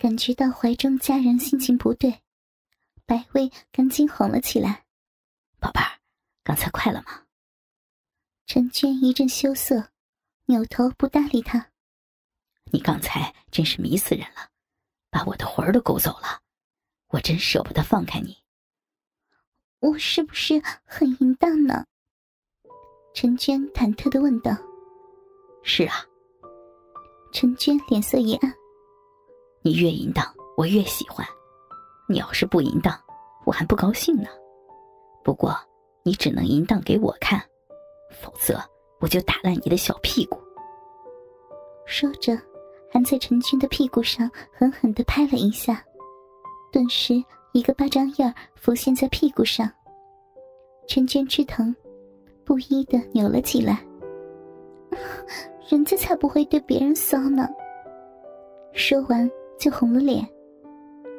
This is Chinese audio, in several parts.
感觉到怀中家人心情不对，白薇赶紧哄了起来：“宝贝儿，刚才快了吗？”陈娟一阵羞涩，扭头不搭理他。“你刚才真是迷死人了，把我的魂儿都勾走了，我真舍不得放开你。”我是不是很淫荡呢？陈娟忐忑的问道。是啊。陈娟脸色一暗。你越淫荡，我越喜欢。你要是不淫荡，我还不高兴呢。不过，你只能淫荡给我看，否则我就打烂你的小屁股。说着，还在陈娟的屁股上狠狠的拍了一下，顿时。一个巴掌印浮现在屁股上，陈娟吃疼，不依的扭了起来。人家才不会对别人骚呢。说完就红了脸，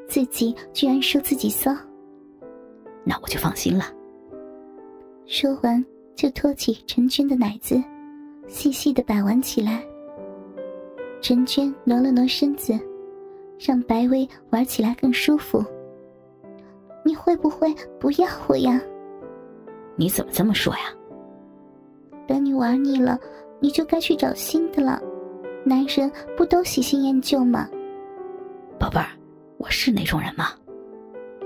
自己居然说自己骚，那我就放心了。说完就托起陈娟的奶子，细细的把玩起来。陈娟挪了挪身子，让白薇玩起来更舒服。你会不会不要我呀？你怎么这么说呀？等你玩腻了，你就该去找新的了。男人不都喜新厌旧吗？宝贝儿，我是那种人吗？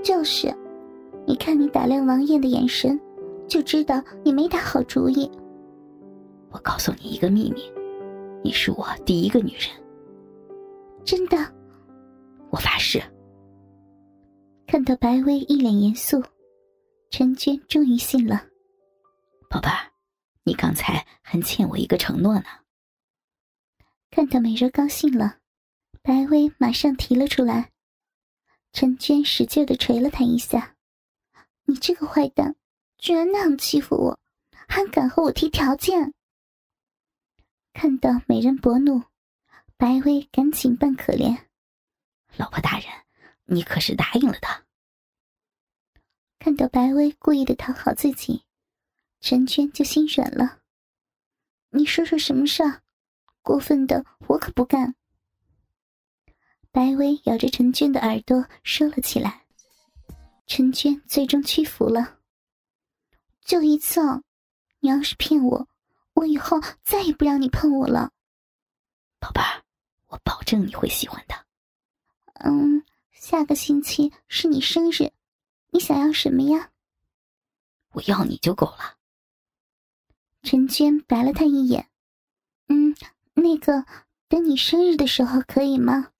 就是，你看你打量王爷的眼神，就知道你没打好主意。我告诉你一个秘密，你是我第一个女人。真的？我发誓。看到白薇一脸严肃，陈娟终于信了。宝贝儿，你刚才还欠我一个承诺呢。看到美人高兴了，白薇马上提了出来。陈娟使劲的捶了他一下：“你这个坏蛋，居然那样欺负我，还敢和我提条件！”看到美人薄怒，白薇赶紧扮可怜：“老婆大人。”你可是答应了的。看到白薇故意的讨好自己，陈娟就心软了。你说说什么事儿？过分的我可不干。白薇咬着陈娟的耳朵说了起来。陈娟最终屈服了。就一次，你要是骗我，我以后再也不让你碰我了。宝贝儿，我保证你会喜欢的。嗯。下个星期是你生日，你想要什么呀？我要你就够了。陈娟白了他一眼，嗯，那个等你生日的时候可以吗？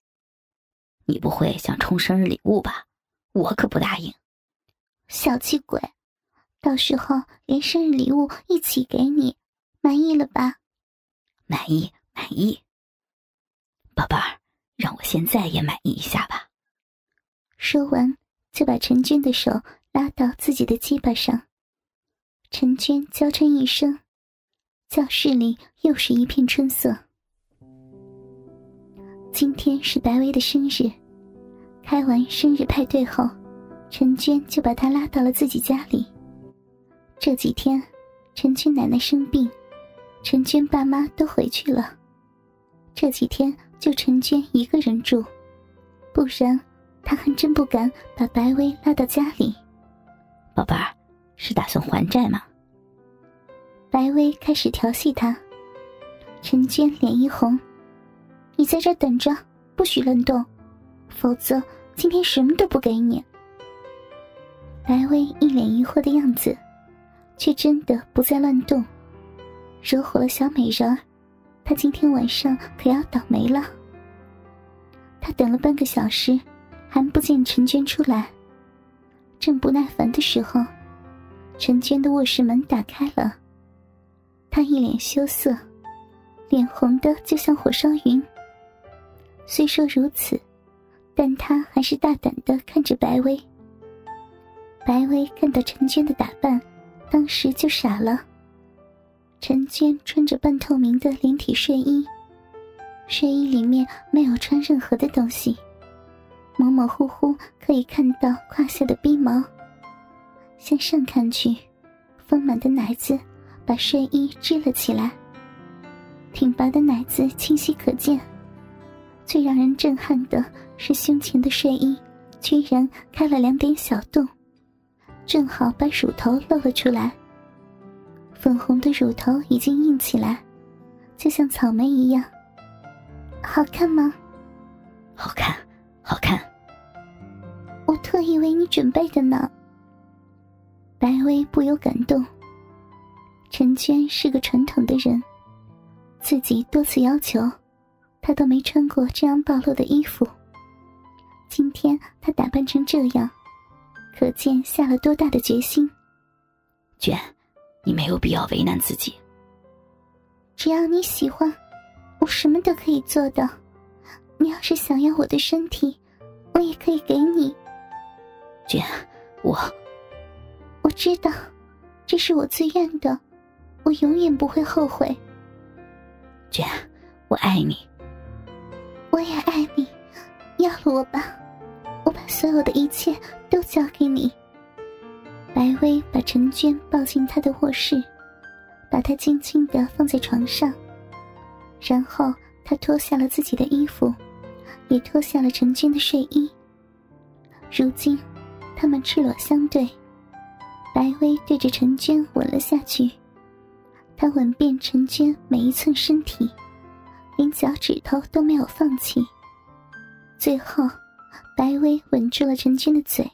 你不会想充生日礼物吧？我可不答应。小气鬼，到时候连生日礼物一起给你，满意了吧？满意，满意。宝贝儿，让我现在也满意一下吧。说完，就把陈娟的手拉到自己的鸡巴上。陈娟娇嗔一声，教室里又是一片春色。今天是白薇的生日，开完生日派对后，陈娟就把她拉到了自己家里。这几天，陈娟奶奶生病，陈娟爸妈都回去了，这几天就陈娟一个人住，不然。她还真不敢把白薇拉到家里。宝贝儿，是打算还债吗？白薇开始调戏他。陈娟脸一红：“你在这等着，不许乱动，否则今天什么都不给你。”白薇一脸疑惑的样子，却真的不再乱动。惹火了小美人儿，她今天晚上可要倒霉了。她等了半个小时。还不见陈娟出来，正不耐烦的时候，陈娟的卧室门打开了。她一脸羞涩，脸红的就像火烧云。虽说如此，但她还是大胆的看着白薇。白薇看到陈娟的打扮，当时就傻了。陈娟穿着半透明的连体睡衣，睡衣里面没有穿任何的东西。模模糊糊可以看到胯下的逼毛，向上看去，丰满的奶子把睡衣支了起来。挺拔的奶子清晰可见，最让人震撼的是胸前的睡衣，居然开了两点小洞，正好把乳头露了出来。粉红的乳头已经硬起来，就像草莓一样。好看吗？好看，好看。我特意为你准备的呢。白薇不由感动。陈娟是个传统的人，自己多次要求，她都没穿过这样暴露的衣服。今天他打扮成这样，可见下了多大的决心。娟，你没有必要为难自己。只要你喜欢，我什么都可以做的。你要是想要我的身体，我也可以给你。娟，我我知道，这是我自愿的。我永远不会后悔，娟，我爱你。我也爱你，要了我吧，我把所有的一切都交给你。白薇把陈娟抱进她的卧室，把她轻轻的放在床上，然后她脱下了自己的衣服，也脱下了陈娟的睡衣。如今，他们赤裸相对，白薇对着陈娟吻了下去。她吻遍陈娟每一寸身体，连脚趾头都没有放弃。最后，白薇吻住了陈娟的嘴。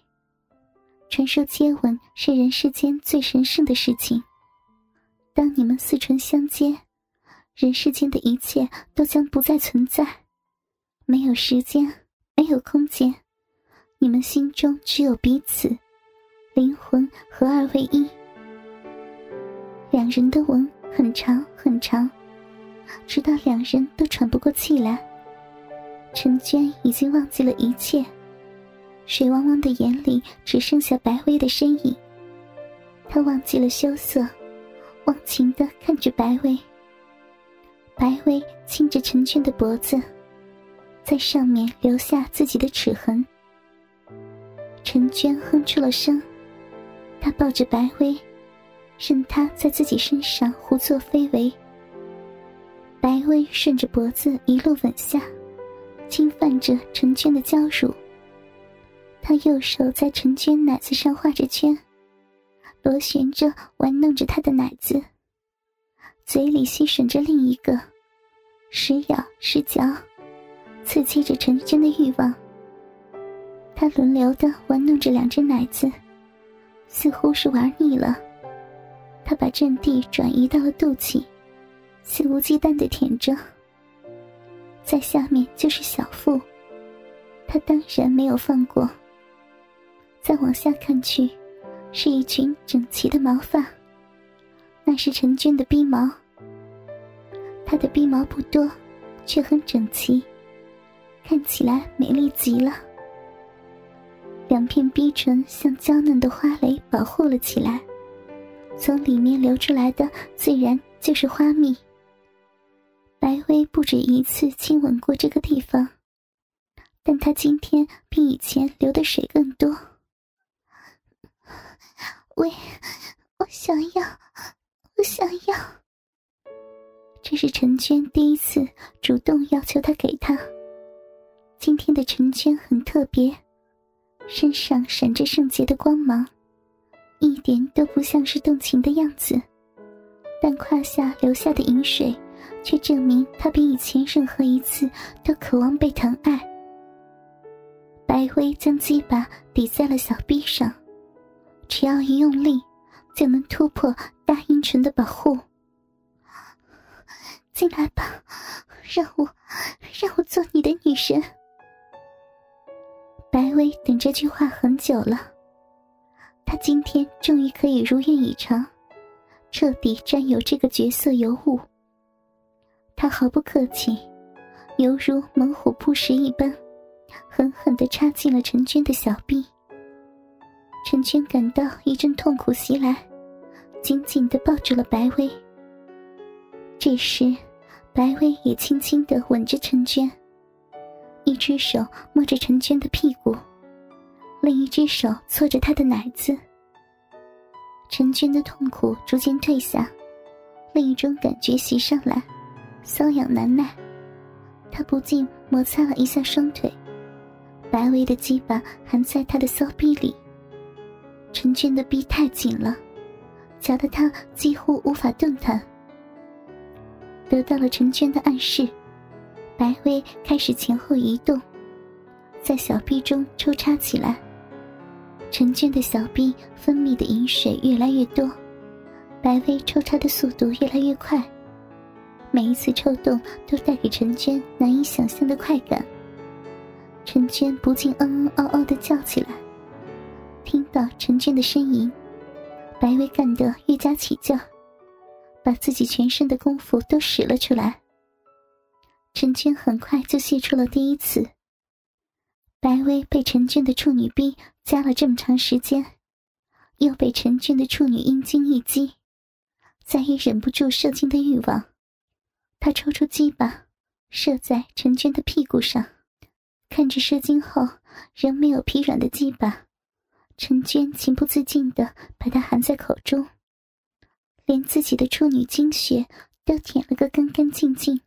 传说接吻是人世间最神圣的事情。当你们四唇相接，人世间的一切都将不再存在，没有时间，没有空间，你们心中只有彼此，灵魂合二为一。两人的吻很长很长，直到两人都喘不过气来。陈娟已经忘记了一切，水汪汪的眼里只剩下白薇的身影。她忘记了羞涩，忘情的看着白薇。白薇亲着陈娟的脖子，在上面留下自己的齿痕。陈娟哼出了声，她抱着白薇。任他在自己身上胡作非为。白薇顺着脖子一路吻下，侵犯着陈娟的娇乳。他右手在陈娟奶子上画着圈，螺旋着玩弄着她的奶子，嘴里吸吮着另一个，时咬时嚼，刺激着陈娟的欲望。他轮流的玩弄着两只奶子，似乎是玩腻了。他把阵地转移到了肚脐，肆无忌惮的舔着。在下面就是小腹，他当然没有放过。再往下看去，是一群整齐的毛发，那是陈俊的逼毛。他的逼毛不多，却很整齐，看起来美丽极了。两片逼唇像娇嫩的花蕾，保护了起来。从里面流出来的自然就是花蜜。白薇不止一次亲吻过这个地方，但她今天比以前流的水更多。喂，我想要，我想要。这是陈娟第一次主动要求他给她。今天的陈娟很特别，身上闪着圣洁的光芒。一点都不像是动情的样子，但胯下流下的饮水，却证明他比以前任何一次都渴望被疼爱。白薇将鸡巴抵在了小臂上，只要一用力，就能突破大阴唇的保护。进来吧，让我，让我做你的女神。白薇等这句话很久了。她今天终于可以如愿以偿，彻底占有这个角色尤物。他毫不客气，犹如猛虎扑食一般，狠狠地插进了陈娟的小臂。陈娟感到一阵痛苦袭来，紧紧地抱住了白薇。这时，白薇也轻轻地吻着陈娟，一只手摸着陈娟的屁股。另一只手搓着她的奶子，陈娟的痛苦逐渐退下，另一种感觉袭上来，瘙痒难耐。他不禁摩擦了一下双腿，白薇的鸡巴含在他的骚逼里。陈娟的逼太紧了，夹得他几乎无法动弹。得到了陈娟的暗示，白薇开始前后移动，在小臂中抽插起来。陈娟的小臂分泌的饮水越来越多，白薇抽插的速度越来越快。每一次抽动都带给陈娟难以想象的快感。陈娟不禁嗯嗯嗷嗷的叫起来。听到陈娟的呻吟，白薇干得愈加起劲，把自己全身的功夫都使了出来。陈娟很快就泄出了第一次。白薇被陈娟的处女逼夹了这么长时间，又被陈娟的处女阴茎一击，再也忍不住射精的欲望，他抽出鸡巴，射在陈娟的屁股上，看着射精后仍没有疲软的鸡巴，陈娟情不自禁地把它含在口中，连自己的处女精血都舔了个干干净净。